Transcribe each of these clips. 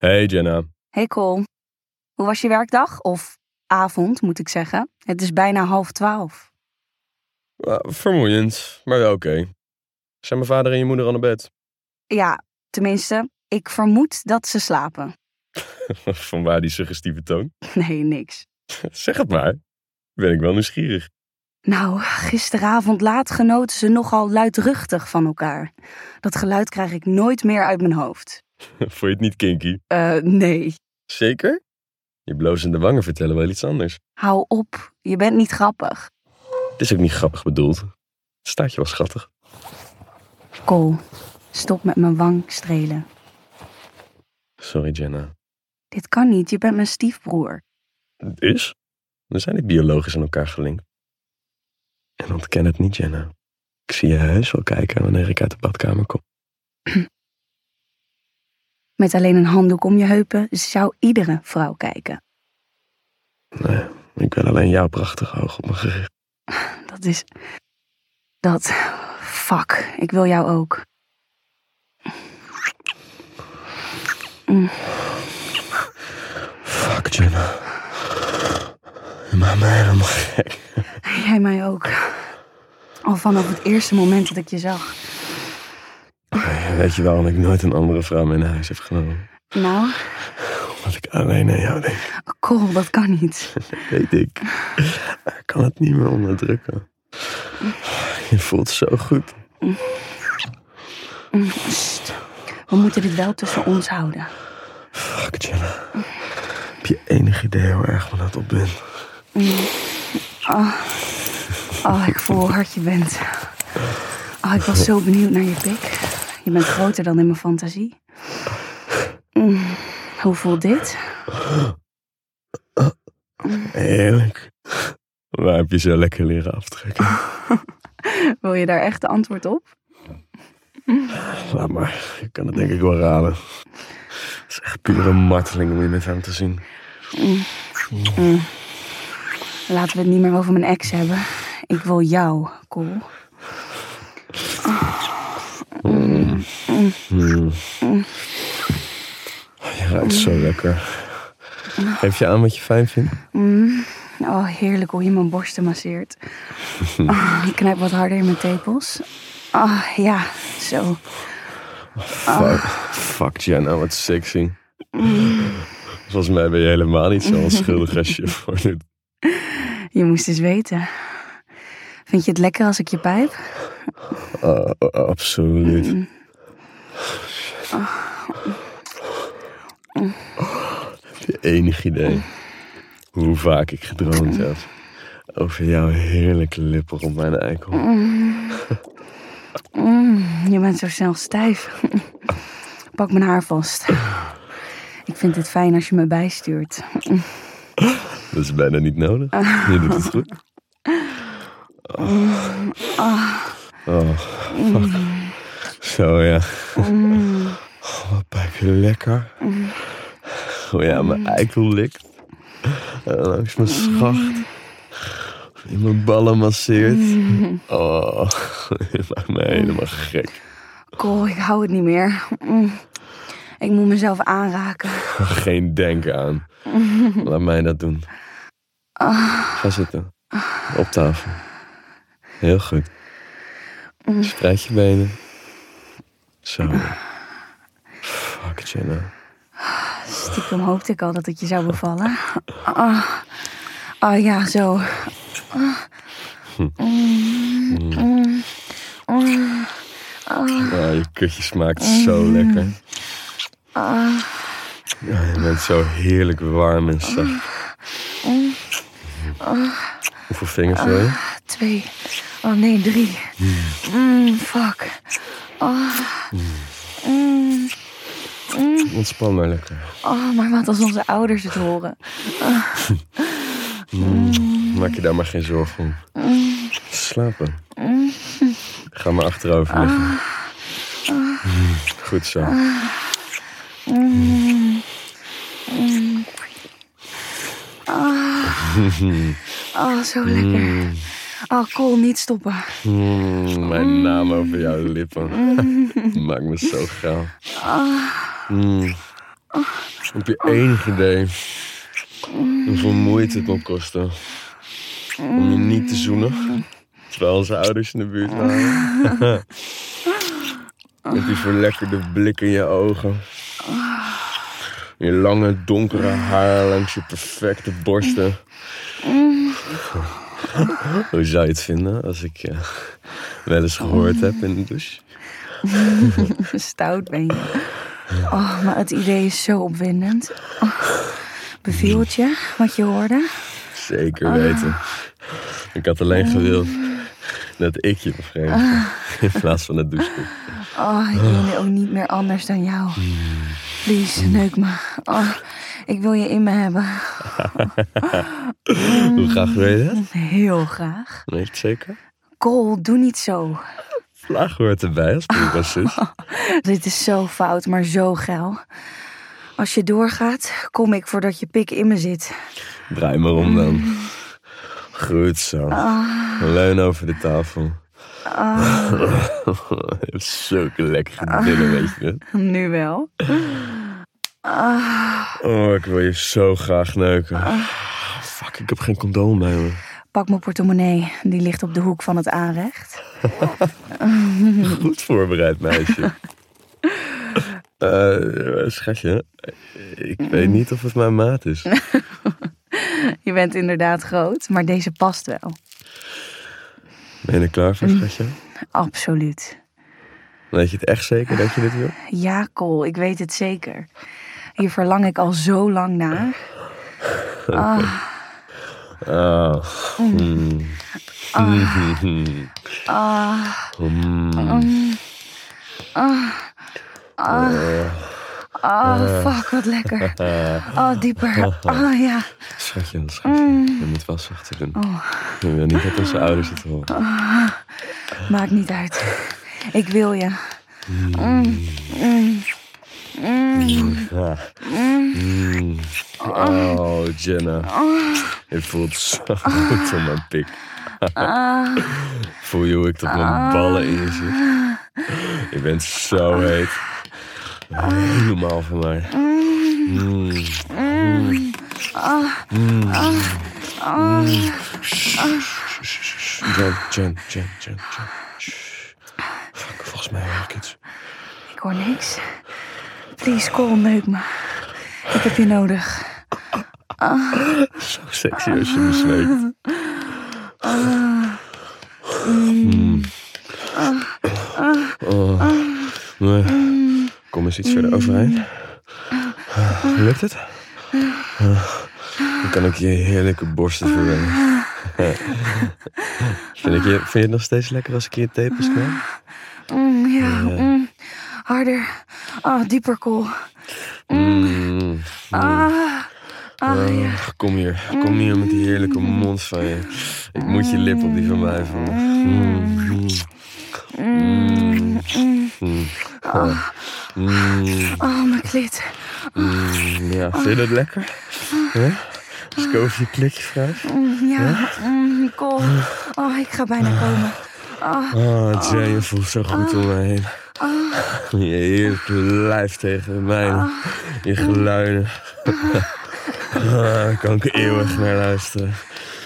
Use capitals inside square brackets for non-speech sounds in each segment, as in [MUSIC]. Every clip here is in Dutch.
Hey Jenna. Hey Cole, hoe was je werkdag? Of avond, moet ik zeggen. Het is bijna half twaalf. Vermoeiend, maar wel oké. Zijn mijn vader en je moeder al naar bed? Ja, tenminste, ik vermoed dat ze slapen. [LAUGHS] Vanwaar die suggestieve toon? [LAUGHS] Nee, niks. zeg het maar. Ben ik wel nieuwsgierig. Nou, gisteravond laat genoten ze nogal luidruchtig van elkaar. Dat geluid krijg ik nooit meer uit mijn hoofd. [LAUGHS] Vond je het niet kinky? Eh, nee. Zeker? Je blozende wangen vertellen wel iets anders. Hou op, je bent niet grappig. Het is ook niet grappig bedoeld. Het staat je wel schattig. Cole, stop met mijn wang strelen. Sorry Jenna. Dit kan niet, je bent mijn stiefbroer. Dus? We zijn niet biologisch aan elkaar gelinkt. En ontken het niet, Jenna. Ik zie je heus wel kijken wanneer ik uit de badkamer kom. [CLEARS THROAT] Met alleen een handdoek om je heupen zou iedere vrouw kijken. Nee, ik wil alleen jouw prachtige ogen op me gericht. [LAUGHS] Dat is. Dat. Fuck, ik wil jou ook. Mm. Fuck, Jenna. Je maakt me helemaal gek. Jij mij ook. Al vanaf het eerste moment dat ik je zag. Weet je waarom ik nooit een andere vrouw mee naar huis heb genomen? Nou, Omdat ik alleen aan jou denk. Cole, dat kan niet. [LAUGHS] Weet ik. Maar ik kan het niet meer onderdrukken. Je voelt zo goed. Mm. We moeten dit wel tussen ons houden. Fuck, Jenna. Heb je enig idee hoe erg me dat op bent? Oh, ik voel hoe hard je bent. Oh, ik was zo benieuwd naar je pik. Je bent groter dan in mijn fantasie. Mm, Hoe voelt dit? Heerlijk. Waar heb je zo lekker leren aftrekken? [LAUGHS] Wil je daar echt de antwoord op? Laat maar, je kan het denk ik wel raden. Het is echt pure marteling om je met hem te zien. Laten we het niet meer over mijn ex hebben. Ik wil jou, Je ruikt zo lekker. Geef je aan wat je fijn vindt? Oh, heerlijk hoe je mijn borsten masseert. [LAUGHS] Oh, ik knijp wat harder in mijn tepels. Oh, ja, zo. Fuck, fuck Jenna, wat sexy. Volgens mij ben je helemaal niet zo [LAUGHS] onschuldig als je voor doet. Je moest eens weten. Vind je het lekker als ik je pijp? Oh, oh, absoluut. Heb je enig idee hoe vaak ik gedroomd heb over jouw heerlijke lippen rond mijn eikel? Je bent zo snel stijf. Pak mijn haar vast. Ik vind het fijn als je me bijstuurt. Dat is bijna niet nodig. Je doet het goed. Oh, fuck. Zo ja. Oh, wat je lekker. Jij aan mijn eikel likt. En langs mijn schacht. In mijn ballen masseert. Oh, [LAUGHS] je maakt me helemaal gek. Cole, ik hou het niet meer. Mm. Ik moet mezelf aanraken. Geen denken aan. Laat mij dat doen. Ga zitten. Op tafel. Heel goed. Spreid je benen. Zo. Fuck, Jenna. Stiekem hoopte ik al dat het je zou bevallen. Ah, ah, ja, zo. Ja, je kutje smaakt zo lekker. Ja, je bent zo heerlijk warm en zacht. Hoeveel vingers wil je? Twee. Oh nee, drie. Mm, fuck. Oh. Mm, Ontspan maar lekker. oh, maar wat als onze ouders het horen? Maak je daar maar geen zorgen om. Slapen. Ga maar achterover liggen. Goed zo. Oh, zo lekker. Oh, Cole, niet stoppen. Mm, mijn naam over jouw lippen. [LAUGHS] Maakt me zo gaaf. Mm. Heb je enig idee hoeveel moeite het kon kosten om je niet te zoenen terwijl onze ouders in de buurt waren? [LAUGHS] Met die verlekkerde blik in je ogen. Je lange donkere haar langs je perfecte borsten. [LAUGHS] Hoe zou je het vinden als ik je wel eens gehoord heb in de douche? [LAUGHS] Stout ben je. Oh, maar het idee is zo opwindend. Oh, beviel het je wat je hoorde? Zeker weten. Ik had alleen gewild dat ik je begreep. In plaats van het douchen. Oh, ik wil nu ook niet meer anders dan jou. Please, neuk me. Oh, ik wil je in me hebben. [LAUGHS] Hoe graag wil je dat? Heel graag. Weet het zeker? Cole, doe niet zo. Vlaag hoort erbij als broer en zus. Dit is zo fout, maar zo geil. Als je doorgaat, kom ik voordat je pik in me zit. Draai maar om dan. Goed zo. Leun over de tafel. [LAUGHS] Je hebt zulke lekkere billen, weet je? Nu wel. Oh, ik wil je zo graag neuken. Fuck, ik heb geen condoom bij me. Pak mijn portemonnee, die ligt op de hoek van het aanrecht. [LAUGHS] Goed voorbereid, meisje. [LAUGHS] Eh, schatje, ik weet niet of het mijn maat is. [LAUGHS] Je bent inderdaad groot, maar deze past wel. Ben je er klaar voor, schatje? Absoluut. Weet je het echt zeker dat je dit wil? Ja, Cole, ik weet het zeker. Hier verlang ik al zo lang naar. Oh. Mm. Mm. Oh, fuck, wat lekker. Oh, dieper. Oh, [LAUGHS] ja. Schatje, schatje. Je moet wel zachter doen. Je wil niet dat onze ouders het horen. Maakt niet uit. Ik wil je. Ja. Mm. Oh, Jenna. Je voelt zo goed om mijn pik. Voel je hoe ik tot mijn ballen in je zit? Je bent zo heet. Helemaal van mij. Mm. Mm. Jen, Jen, Jen, Jen, Jen. Volgens mij hoor ik iets. Ik hoor niks. Please, Cole, neuk me. Ik heb je nodig. Zo sexy als je me smeekt. Mm. Oh. Nee. Kom eens iets verder overheen. Lukt het? Dan kan ik je heerlijke borsten verwennen. vind, ik je, vind je het nog steeds lekker als ik je tepels knal? Mm, ja, mm. harder. Oh, dieper, Cole. Mm. Ah, ah, ja. Oh, kom hier, kom hier met die heerlijke mond van je. Ik moet je lip op die van mij. Mm. Mm. Mm. Ah. Mm. Oh, mijn klit. Mm. Ja, vind je dat lekker? Ik over je klikje wrijf? Mm, ja, mm, Cole. Oh, ik ga bijna komen. Oh, Jay, je voelt zo goed om mij heen. Je lijf tegen mij. Je geluiden. Ah, Daar kan ik eeuwig naar luisteren.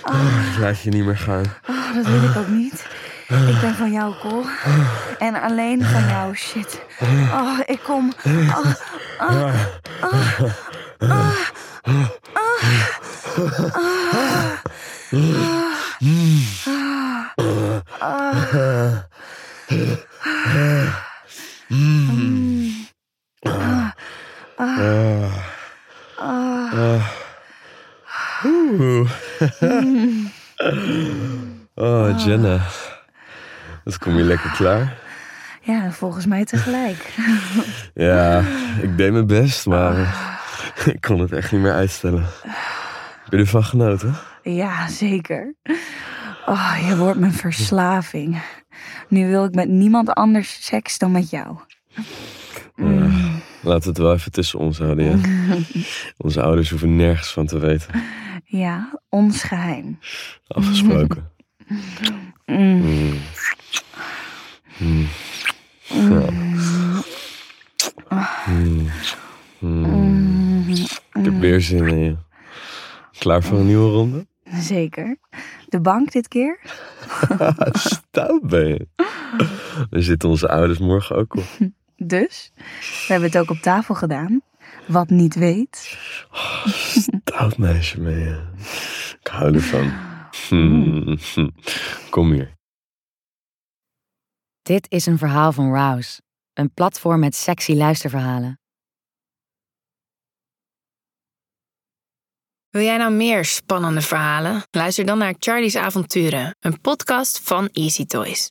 Ah, ik laat je niet meer gaan. oh, dat wil ik ook niet. Ik ben van jou, Cole. En alleen van jou, shit. Oh, ik kom. Oh. Oh, [LAUGHS] Jenna. Dat kom je lekker klaar. Ja, volgens mij tegelijk. [LAUGHS] Ja, ik deed mijn best, maar ik kon het echt niet meer uitstellen. Heb je ervan genoten? Ja, zeker. Oh, je wordt mijn verslaving. Nu wil ik met niemand anders seks dan met jou. Laten we het wel even tussen ons houden, ja. [LAUGHS] Onze ouders hoeven nergens van te weten. Ja, ons geheim. Afgesproken. Mm. Mm. Ja. Mm. Mm. Weer zin in je. Klaar voor een nieuwe ronde? Zeker. De bank dit keer? [LAUGHS] Stout ben je. Daar [LAUGHS] zitten onze ouders morgen ook op. Dus, we hebben het ook op tafel gedaan. Wat niet weet. Stout meisje ben je. Ik hou ervan. Hmm. Kom hier. Dit is een verhaal van Rouse, een platform met sexy luisterverhalen. Wil jij nou meer spannende verhalen? Luister dan naar Charlie's Avonturen, een podcast van Easy Toys.